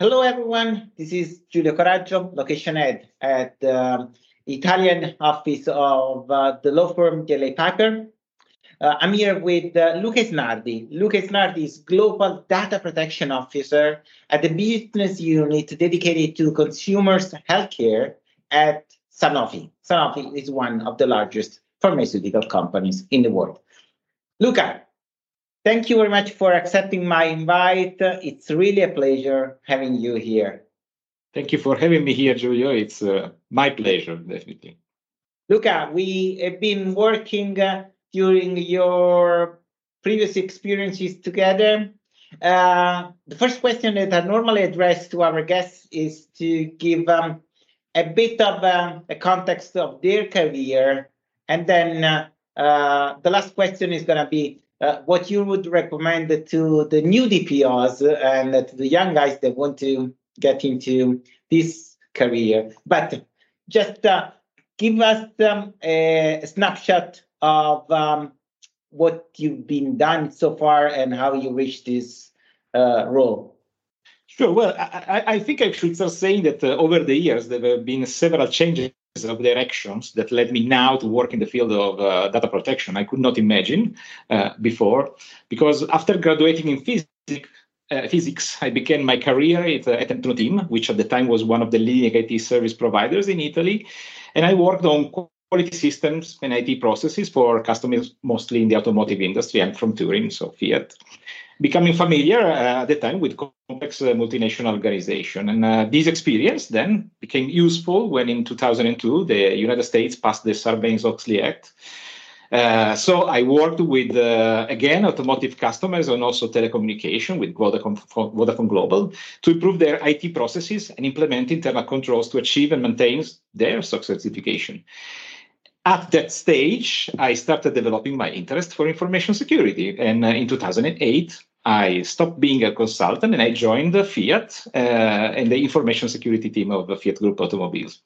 Hello, everyone. This is Giulio Coraggio, location head at the um, Italian office of uh, the law firm DLA Piper. Uh, I'm here with uh, Luca Isnardi. Luca Isnardi is Global Data Protection Officer at the business unit dedicated to consumers healthcare at Sanofi. Sanofi is one of the largest pharmaceutical companies in the world. Luca, thank you very much for accepting my invite. It's really a pleasure having you here. Thank you for having me here, Giulio. It's uh, my pleasure, definitely. Luca, we have been working uh, during your previous experiences together. Uh, the first question that I normally address to our guests is to give um, a bit of um, a context of their career. And then uh, uh, the last question is going to be uh, what you would recommend to the new DPOs and to the young guys that want to get into this career. But just uh, give us um, a snapshot of um, what you've been done so far and how you reached this uh, role. Sure. Well, I, I, think I should start saying that uh, over the years there have been several changes of directions that led me now to work in the field of uh, data protection. I could not imagine uh, before, because after graduating in physics, uh, physics, I began my career at, uh, at Team, which at the time was one of the leading IT service providers in Italy. And I worked on quality systems and IT processes for customers mostly in the automotive industry. I'm from Turin, so Fiat. Becoming familiar uh, at the time with complex uh, multinational organization. And uh, this experience then became useful when in 2002, the United States passed the Sarbanes-Oxley Act, uh, so I worked with, uh, again, automotive customers and also telecommunication with Vodafone, Vodafone, Global to improve their IT processes and implement internal controls to achieve and maintain their SOC certification. At that stage, I started developing my interest for information security. And uh, in 2008, I stopped being a consultant and I joined Fiat uh, and the information security team of the Fiat Group Automobiles.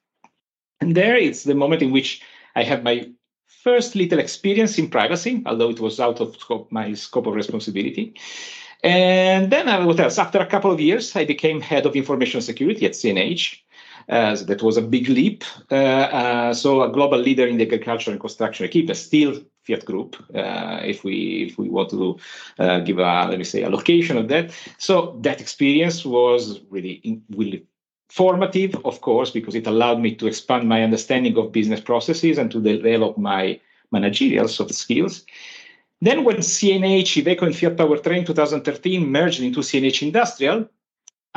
And there it's the moment in which I have my first little experience in privacy, although it was out of scope, my scope of responsibility. And then, uh, what else? After a couple of years, I became head of information security at CNH. So that was a big leap. Uh, uh, so, a global leader in the agriculture and construction equipment, still Fiat Group, uh, if we if we want to uh, give a let me say a location of that. So that experience was really really formative, of course, because it allowed me to expand my understanding of business processes and to develop my managerial soft skills. Then, when CNH, Iveco, and Fiat Powertrain 2013 merged into CNH Industrial,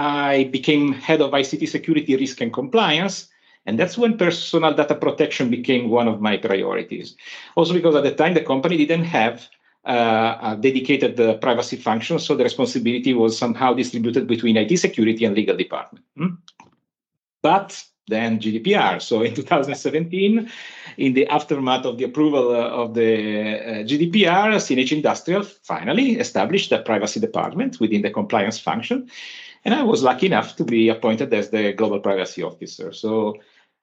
I became head of ICT security, risk, and compliance. And that's when personal data protection became one of my priorities. Also, because at the time the company didn't have uh, a dedicated uh, privacy function, so the responsibility was somehow distributed between IT security and legal department. Hmm? But then GDPR. So in 2017, in the aftermath of the approval uh, of the uh, GDPR, CNH Industrial finally established a privacy department within the compliance function. And I was lucky enough to be appointed as the global privacy officer. So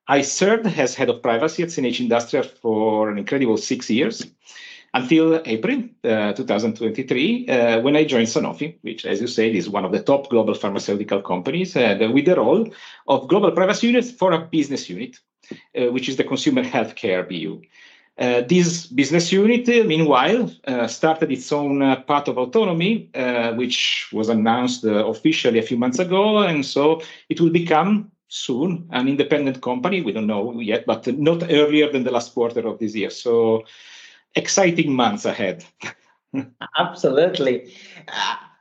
I served as head of privacy at CNH Industrial for an incredible six years until April uh, 2023, uh, when I joined Sanofi, which, as you said, is one of the top global pharmaceutical companies, uh, with the role of global privacy unit for a business unit, uh, which is the consumer healthcare BU. Uh, this business unit, uh, meanwhile, uh, started its own uh, path of autonomy, uh, which was announced officially a few months ago, and so it will become soon an independent company. We don't know yet, but not earlier than the last quarter of this year. So exciting months ahead. Absolutely.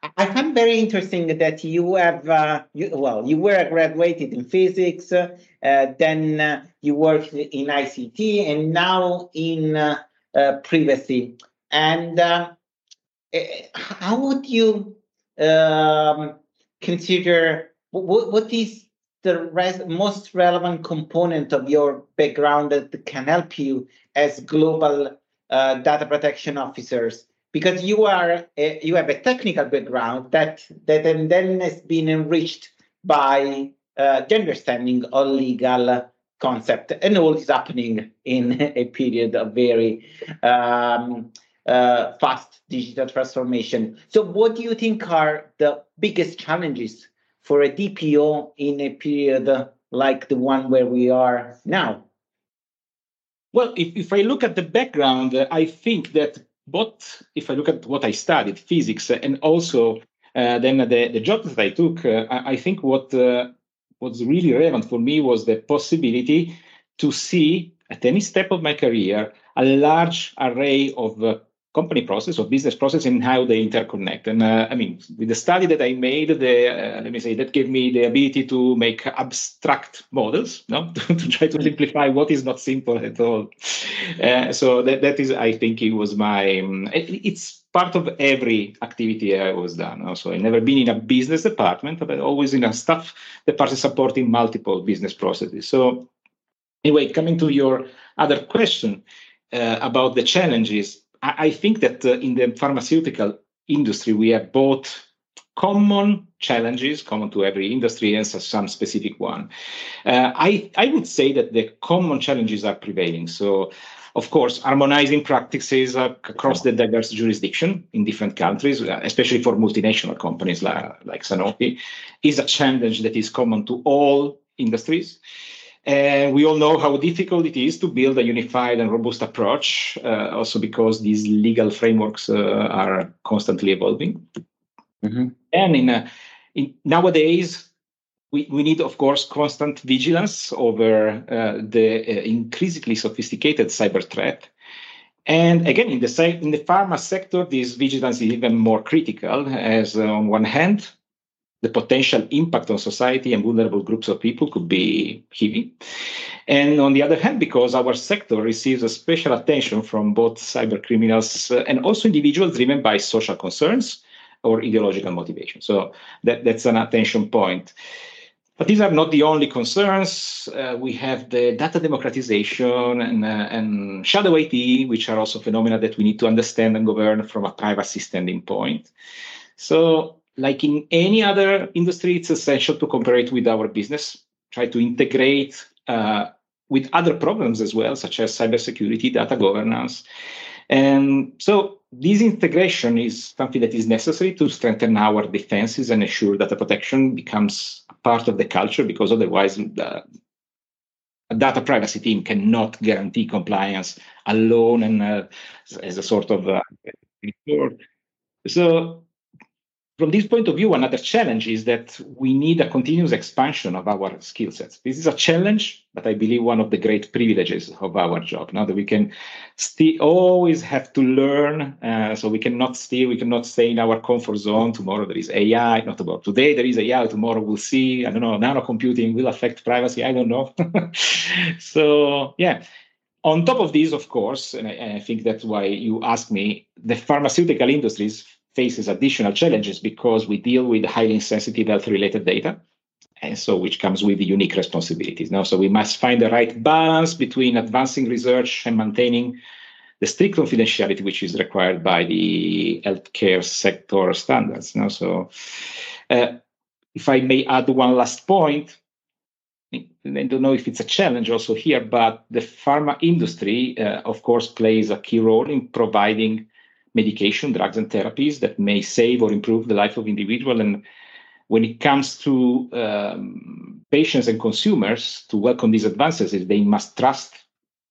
Uh, I find very interesting that you have, uh, you, well, you were graduated in physics, uh, then uh, you worked in ICT, and now in uh, uh, privacy. And eh, how would you um, consider what, what is the res- most relevant component of your background that can help you as global uh, data protection officers because you are a, you have a technical background that that then has been enriched by uh, the understanding of legal concept and all is happening in a period of very um, uh, fast digital transformation. So, what do you think are the biggest challenges for a DPO in a period like the one where we are now? Well, if, if I look at the background, I think that both, if I look at what I studied, physics, and also uh, then the, the job that I took, uh, I, I, think what uh, was really relevant for me was the possibility to see at any step of my career a large array of company process or business process and how they interconnect. And uh, I mean, with the study that I made, the uh, let me say that gave me the ability to make abstract models, no, to, to try to simplify what is not simple at all. Uh, so that that is, I think, it was my. Um, it, it's part of every activity I was done. So I never been in a business department, but always in a staff department supporting multiple business processes. So anyway, coming to your other question uh, about the challenges I, think that uh, in the pharmaceutical industry, we have both common challenges common to every industry and some specific one. Uh, I, I would say that the common challenges are prevailing. So, of course, harmonizing practices across the diverse jurisdiction in different countries, uh, especially for multinational companies like, like Sanofi, is a challenge that is common to all industries. And we all know how difficult it is to build a unified and robust approach, uh, also because these legal frameworks uh, are constantly evolving. Mm-hmm. And in, uh, in, nowadays, we, we need, of course, constant vigilance over uh, the uh, increasingly sophisticated cyber threat. And again, in the in the pharma sector, this vigilance is even more critical, as uh, on one hand, the potential impact on society and vulnerable groups of people could be heavy. And on the other hand, because our sector receives a special attention from both cyber criminals uh, and also individuals driven by social concerns or ideological motivation. So that, that's an attention point. But these are not the only concerns. Uh, we have the data democratization and, uh, and shadow IT, which are also phenomena that we need to understand and govern from a privacy standing point. So like in any other industry, it's essential to cooperate with our business, try to integrate uh, with other problems as well, such as cybersecurity, data governance. And so this integration is something that is necessary to strengthen our defenses and ensure that the protection becomes part of the culture, because otherwise the a data privacy team cannot guarantee compliance alone and uh, as a sort of uh, so from this point of view, another challenge is that we need a continuous expansion of our skill sets. This is a challenge, but I believe one of the great privileges of our job. Now that we can still always have to learn, uh, so we cannot stay, we cannot stay in our comfort zone. Tomorrow there is AI, not about today there is AI. Tomorrow we'll see. I don't know. Nano computing will affect privacy. I don't know. so yeah. On top of this, of course, and I, I think that's why you asked me, the pharmaceutical industries faces additional challenges because we deal with highly sensitive health related data and so which comes with unique responsibilities. Now so we must find the right balance between advancing research and maintaining the strict confidentiality which is required by the healthcare sector standards. Now so uh, if i may add one last point I don't know if it's a challenge also here, but the pharma industry, uh, of course, plays a key role in providing medication, drugs, and therapies that may save or improve the life of individual. And when it comes to um, patients and consumers to welcome these advances, they must trust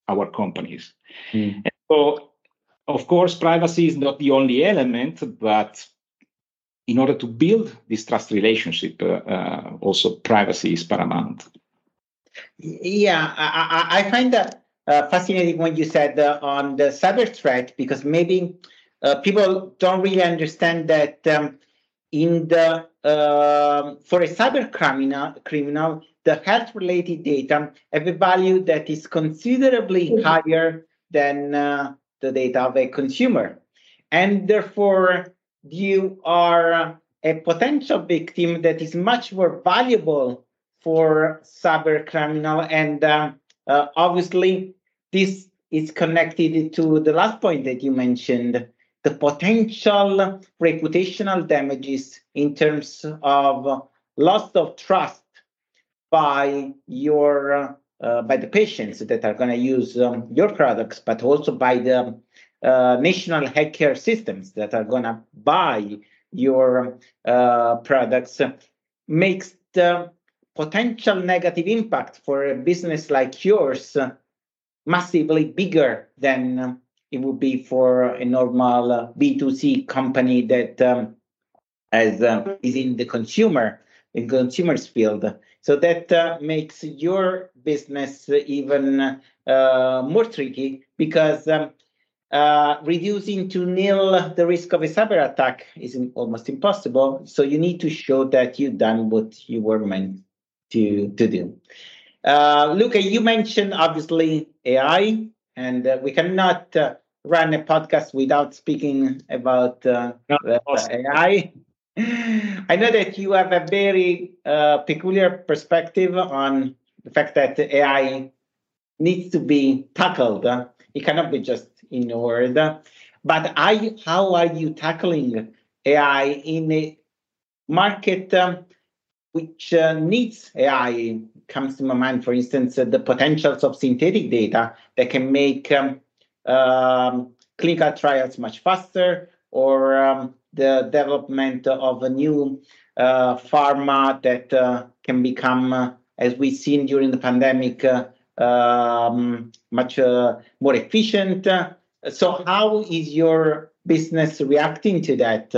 our companies. Mm. so, of course, privacy is not the only element, but in order to build this trust relationship, uh, uh, also privacy is paramount. Yeah, I, I find that uh, fascinating when you said uh, on the cyber threat because maybe uh, people don't really understand that um, in the uh, for a cyber criminal criminal the health related data have a value that is considerably mm-hmm. higher than uh, the data of a consumer and therefore you are a potential victim that is much more valuable for cyber criminal and uh, uh, obviously this is connected to the last point that you mentioned the potential reputational damages in terms of loss of trust by your uh, by the patients that are going to use um, your products, but also by the uh, national healthcare systems that are going to buy your uh, products. makes the potential negative impact for a business like yours massively bigger than it would be for a normal B2C company that um, as uh, is in the consumer in consumers field. So that uh, makes your business even uh, more tricky because um, uh, reducing to nil the risk of a cyber attack is almost impossible. So you need to show that you've done what you were meant to, to do. Uh, Luca, you mentioned obviously AI, and uh, we cannot uh, run a podcast without speaking about uh, AI. I know that you have a very uh, peculiar perspective on the fact that AI needs to be tackled. It cannot be just ignored. But I, how are you tackling AI in a market um, which uh, needs AI? Comes to my mind, for instance, uh, the potentials of synthetic data that can make um, um, clinical trials much faster or um, the development of a new uh, pharma that uh, can become, uh, as we've seen during the pandemic, uh, um, much uh, more efficient. So, how is your business reacting to that?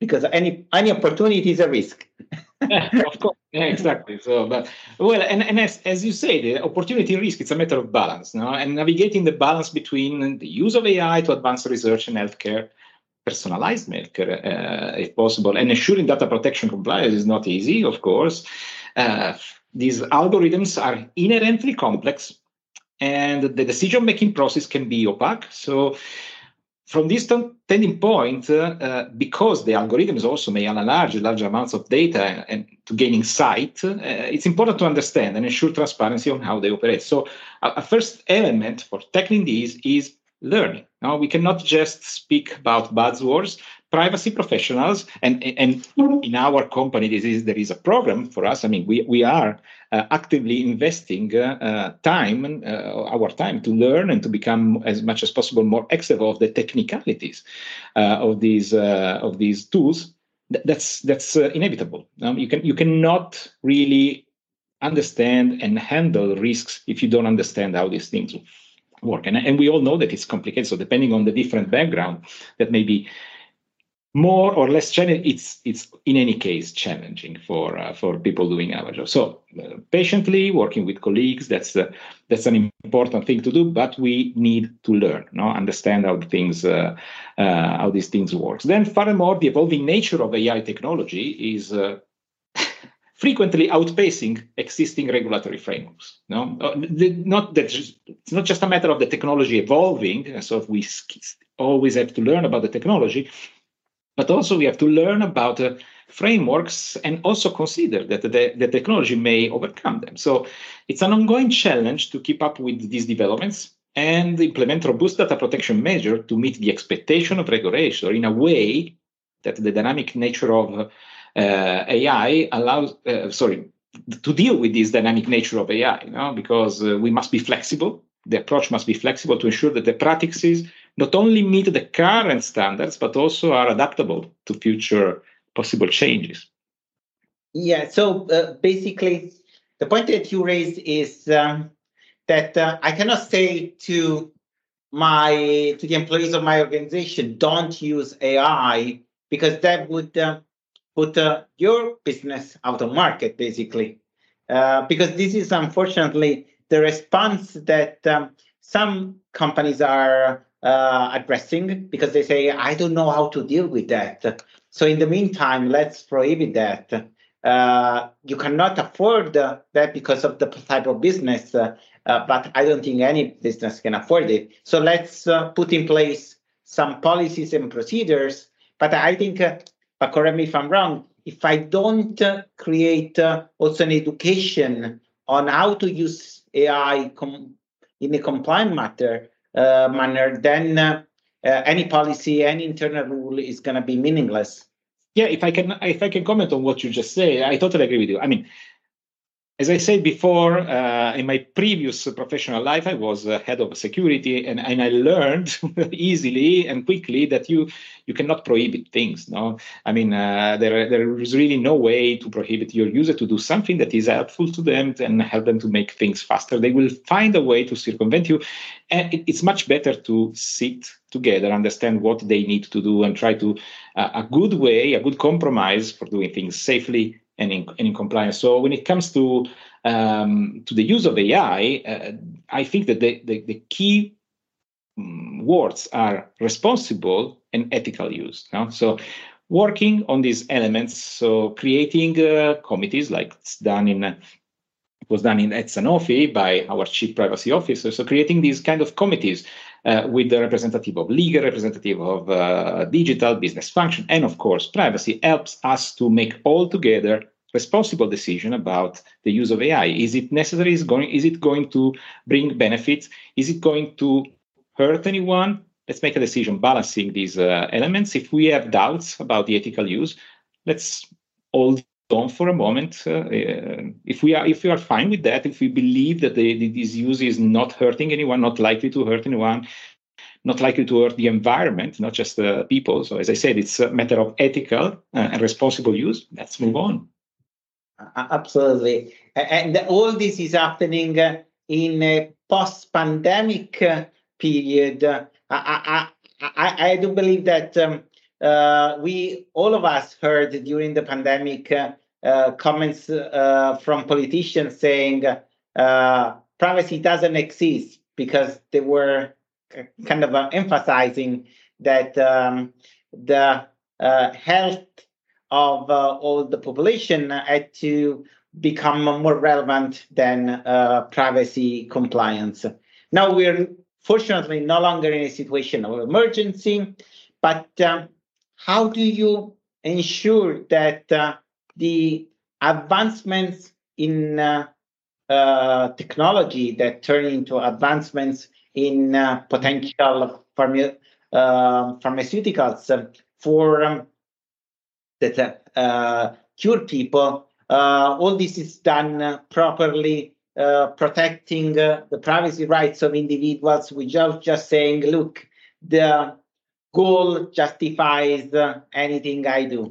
Because any any opportunity is a risk. of course, yeah, exactly. So, but well, and, and as, as you say, the opportunity risk it's a matter of balance, no? and navigating the balance between the use of AI to advance research and healthcare personalized healthcare, uh, if possible. And ensuring data protection compliance is not easy, of course. Uh, these algorithms are inherently complex, and the decision making process can be opaque. So, from this standing point, uh, uh, because the algorithms also may analyze large amounts of data and, to gain insight, uh, it's important to understand and ensure transparency on how they operate. So, a, a first element for tackling these is learning. Now, we cannot just speak about buzzwords. Privacy professionals, and, and in our company, this is there is a program for us. I mean, we, we are uh, actively investing uh, uh, time, uh, our time, to learn and to become as much as possible more expert of the technicalities uh, of these of these tools. Th- that's that's inevitable. Um, you can you cannot really understand and handle risks if you don't understand how these things work. And, and we all know that it's complicated. So depending on the different background, that may be more or less challenging. It's it's in any case challenging for uh, for people doing our job. So uh, patiently working with colleagues. That's uh, that's an important thing to do. But we need to learn, no, understand how things uh, uh, how these things work. Then furthermore, the evolving nature of AI technology is uh, frequently outpacing existing regulatory frameworks. No, not that it's not just a matter of the technology evolving, so we always have to learn about the technology, but also we have to learn about uh, frameworks and also consider that the, the technology may overcome them. So it's an ongoing challenge to keep up with these developments and implement robust data protection measure to meet the expectation of regulation in a way that the dynamic nature of uh, AI allows, uh, sorry, to deal with this dynamic nature of AI, you know, because uh, we must be flexible. The approach must be flexible to ensure that the practices not only meet the current standards, but also are adaptable to future possible changes. Yeah, so uh, basically, the point that you raised is um, that uh, I cannot say to my to the employees of my organization, don't use AI because that would uh, put uh, your business out of market, basically. Uh, because this is unfortunately the response that um, some companies are uh, addressing because they say, I don't know how to deal with that. So, in the meantime, let's prohibit that. Uh, you cannot afford that because of the type of business, uh, but I don't think any business can afford it. So, let's uh, put in place some policies and procedures. But I think but correct me if I'm wrong, if I don't uh, create uh, also an education on how to use AI com- in a compliant matter, uh, manner, then uh, uh, any policy, any internal rule is going to be meaningless. Yeah, if I can, if I can comment on what you just say, I totally agree with you. I mean, as I said before, uh, in my previous professional life, I was uh, head of security, and, and I learned easily and quickly that you you cannot prohibit things. No, I mean uh, there there is really no way to prohibit your user to do something that is helpful to them and help them to make things faster. They will find a way to circumvent you, and it, it's much better to sit together, understand what they need to do, and try to uh, a good way, a good compromise for doing things safely and in, and in compliance. So when it comes to um, to the use of AI, uh, I think that the, the, the key um, words are responsible and ethical use. No? So working on these elements, so creating uh, committees like it's done in uh, was done in at Sanofi by our chief privacy officer. So creating these kind of committees with the representative of legal, representative of uh, digital, business function, and of course privacy helps us to make all together responsible decision about the use of AI. Is it necessary? Is going? Is it going to bring benefits? Is it going to hurt anyone? Let's make a decision balancing these uh, elements. If we have doubts about the ethical use, let's hold on for a moment. Uh, uh, if we are if we are fine with that, if we believe that the, the, this use is not hurting anyone, not likely to hurt anyone, not likely to hurt the environment, not just the people. So as I said, it's a matter of ethical uh, and responsible use. Let's move on. Absolutely, and all this is happening in a post-pandemic period. I, I, I, I do believe that um, uh, we all of us heard during the pandemic uh, uh, comments uh, from politicians saying uh, privacy doesn't exist because they were kind of emphasizing that um, the health of all the population had to become more relevant than privacy compliance. Now we're fortunately no longer in a situation of emergency, but um, how do you ensure that uh, the advancements in uh, uh, technology that turn into advancements in uh, potential pharma- uh, pharmaceuticals for um, that uh, cure people, all this is done properly, protecting the privacy rights of individuals without just saying, look, the goal justifies uh, anything I do.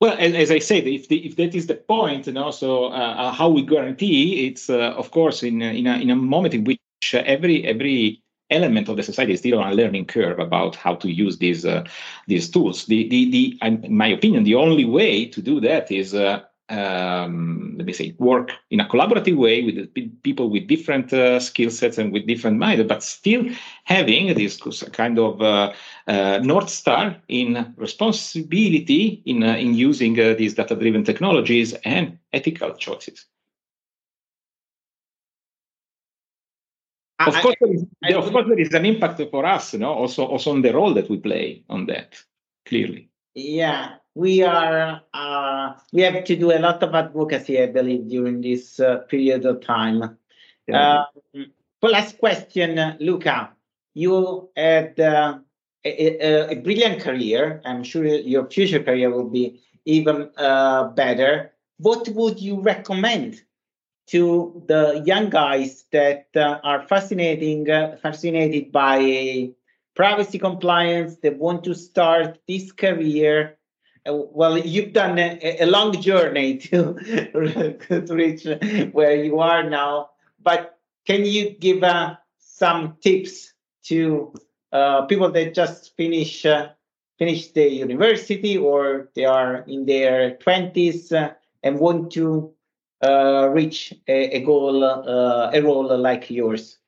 Well, as, I said, if the, if that is the point, and also uh, uh, how we guarantee it's, uh, of course, in in a, in a moment in which every every element of the society is still on a learning curve about how to use these uh, these tools. The the the, in my opinion, the only way to do that is uh, um, let me say, work in a collaborative way with people with different uh, skill sets and with different minds, but still having this kind of uh, uh, north star in responsibility in uh, in using uh, these data-driven technologies and ethical choices. Of course, there is, I, of course, there is an impact for us, you know, also also on the role that we play on that. Clearly. Yeah, we are uh, we have to do a lot of advocacy, I believe, during this uh, period of time. Yeah. Uh, last question, Luca. You had uh, a, a, brilliant career. I'm sure your future career will be even uh, better. What would you recommend to the young guys that uh, are fascinating, fascinated by privacy compliance? They want to start this career well, you've done a, a long journey to, to reach where you are now. But can you give uh, some tips to uh, people that just finish uh, finish the university or they are in their twenties uh, and want to uh, reach a, a goal, a role like yours?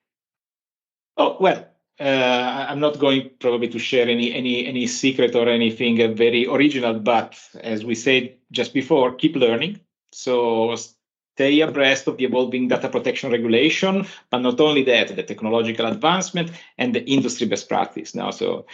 Oh well, uh, I'm not going probably to share any any any secret or anything uh, very original, but as we said just before, keep learning. So stay abreast of the evolving data protection regulation, but not only that, the technological advancement and the industry best practice now. So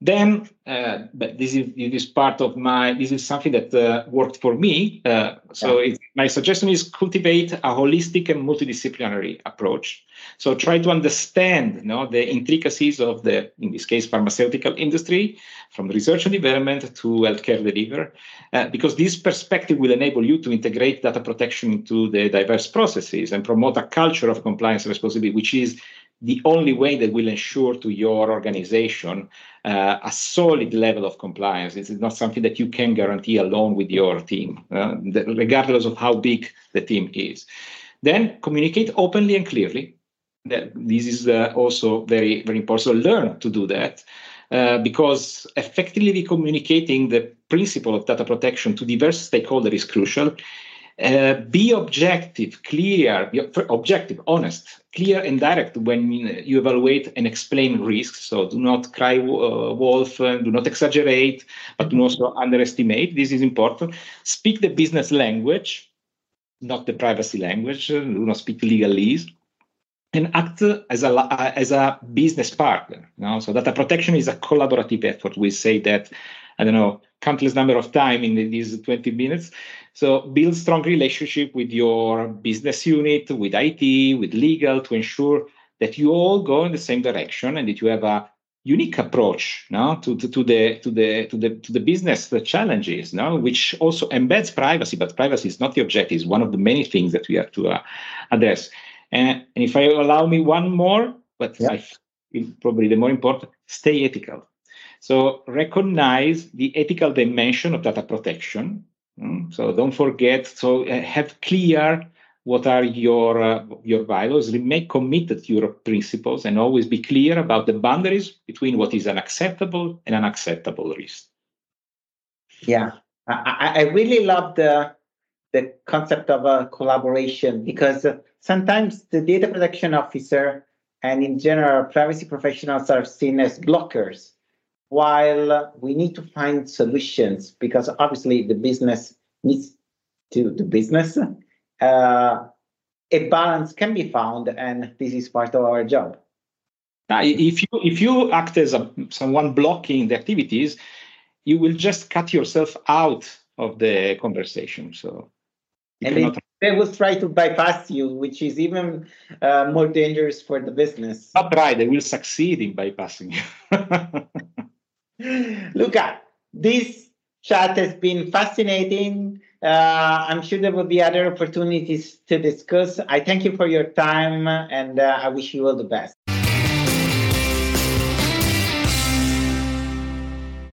Then, uh, but this is this is part of my. This is something that uh, worked for me. Uh, so yeah. my suggestion is cultivate a holistic and multidisciplinary approach. So try to understand, you know, the intricacies of the, in this case, pharmaceutical industry, from research and development to healthcare delivery, uh, because this perspective will enable you to integrate data protection into the diverse processes and promote a culture of compliance and responsibility, which is the only way that will ensure to your organization uh, a solid level of compliance. It's not something that you can guarantee alone with your team, uh, regardless of how big the team is. Then communicate openly and clearly. That this is uh, also very, very important. So learn to do that. Uh, because effectively communicating the principle of data protection to diverse stakeholders is crucial uh, be objective, clear, objective, honest, clear and direct when you evaluate and explain risks. So do not cry uh, wolf, uh, do not exaggerate, but do not also underestimate. This is important. Speak the business language, not the privacy language. Uh, do not speak legalese. And act as a as a business partner. You know? So data protection is a collaborative effort. We say that I don't know countless number of time in these 20 minutes so build strong relationship with your business unit, with IT, with legal to ensure that you all go in the same direction and that you have a unique approach no, to, to, to the to the to the to the business the challenges no, which also embeds privacy, but privacy is not the objective, it's one of the many things that we have to uh, address. And, and if I allow me one more, but yeah. I probably the more important, stay ethical. So recognize the ethical dimension of data protection? So don't forget. So uh, have clear what are your uh, your values. Remain committed to your principles, and always be clear about the boundaries between what is an acceptable and unacceptable risk. Yeah, I, I really love the the concept of a collaboration because sometimes the data protection officer and in general privacy professionals are seen as blockers while we need to find solutions because obviously the business needs to do business, uh, a balance can be found, and this is part of our job. Now, if you if you act as a, someone blocking the activities, you will just cut yourself out of the conversation. So, and cannot... they, they, will try to bypass you, which is even uh, more dangerous for the business. Not right; they will succeed in bypassing you. Luca, this chat has been fascinating. Uh, I'm sure there will be other opportunities to discuss. I thank you for your time and uh, I wish you all the best.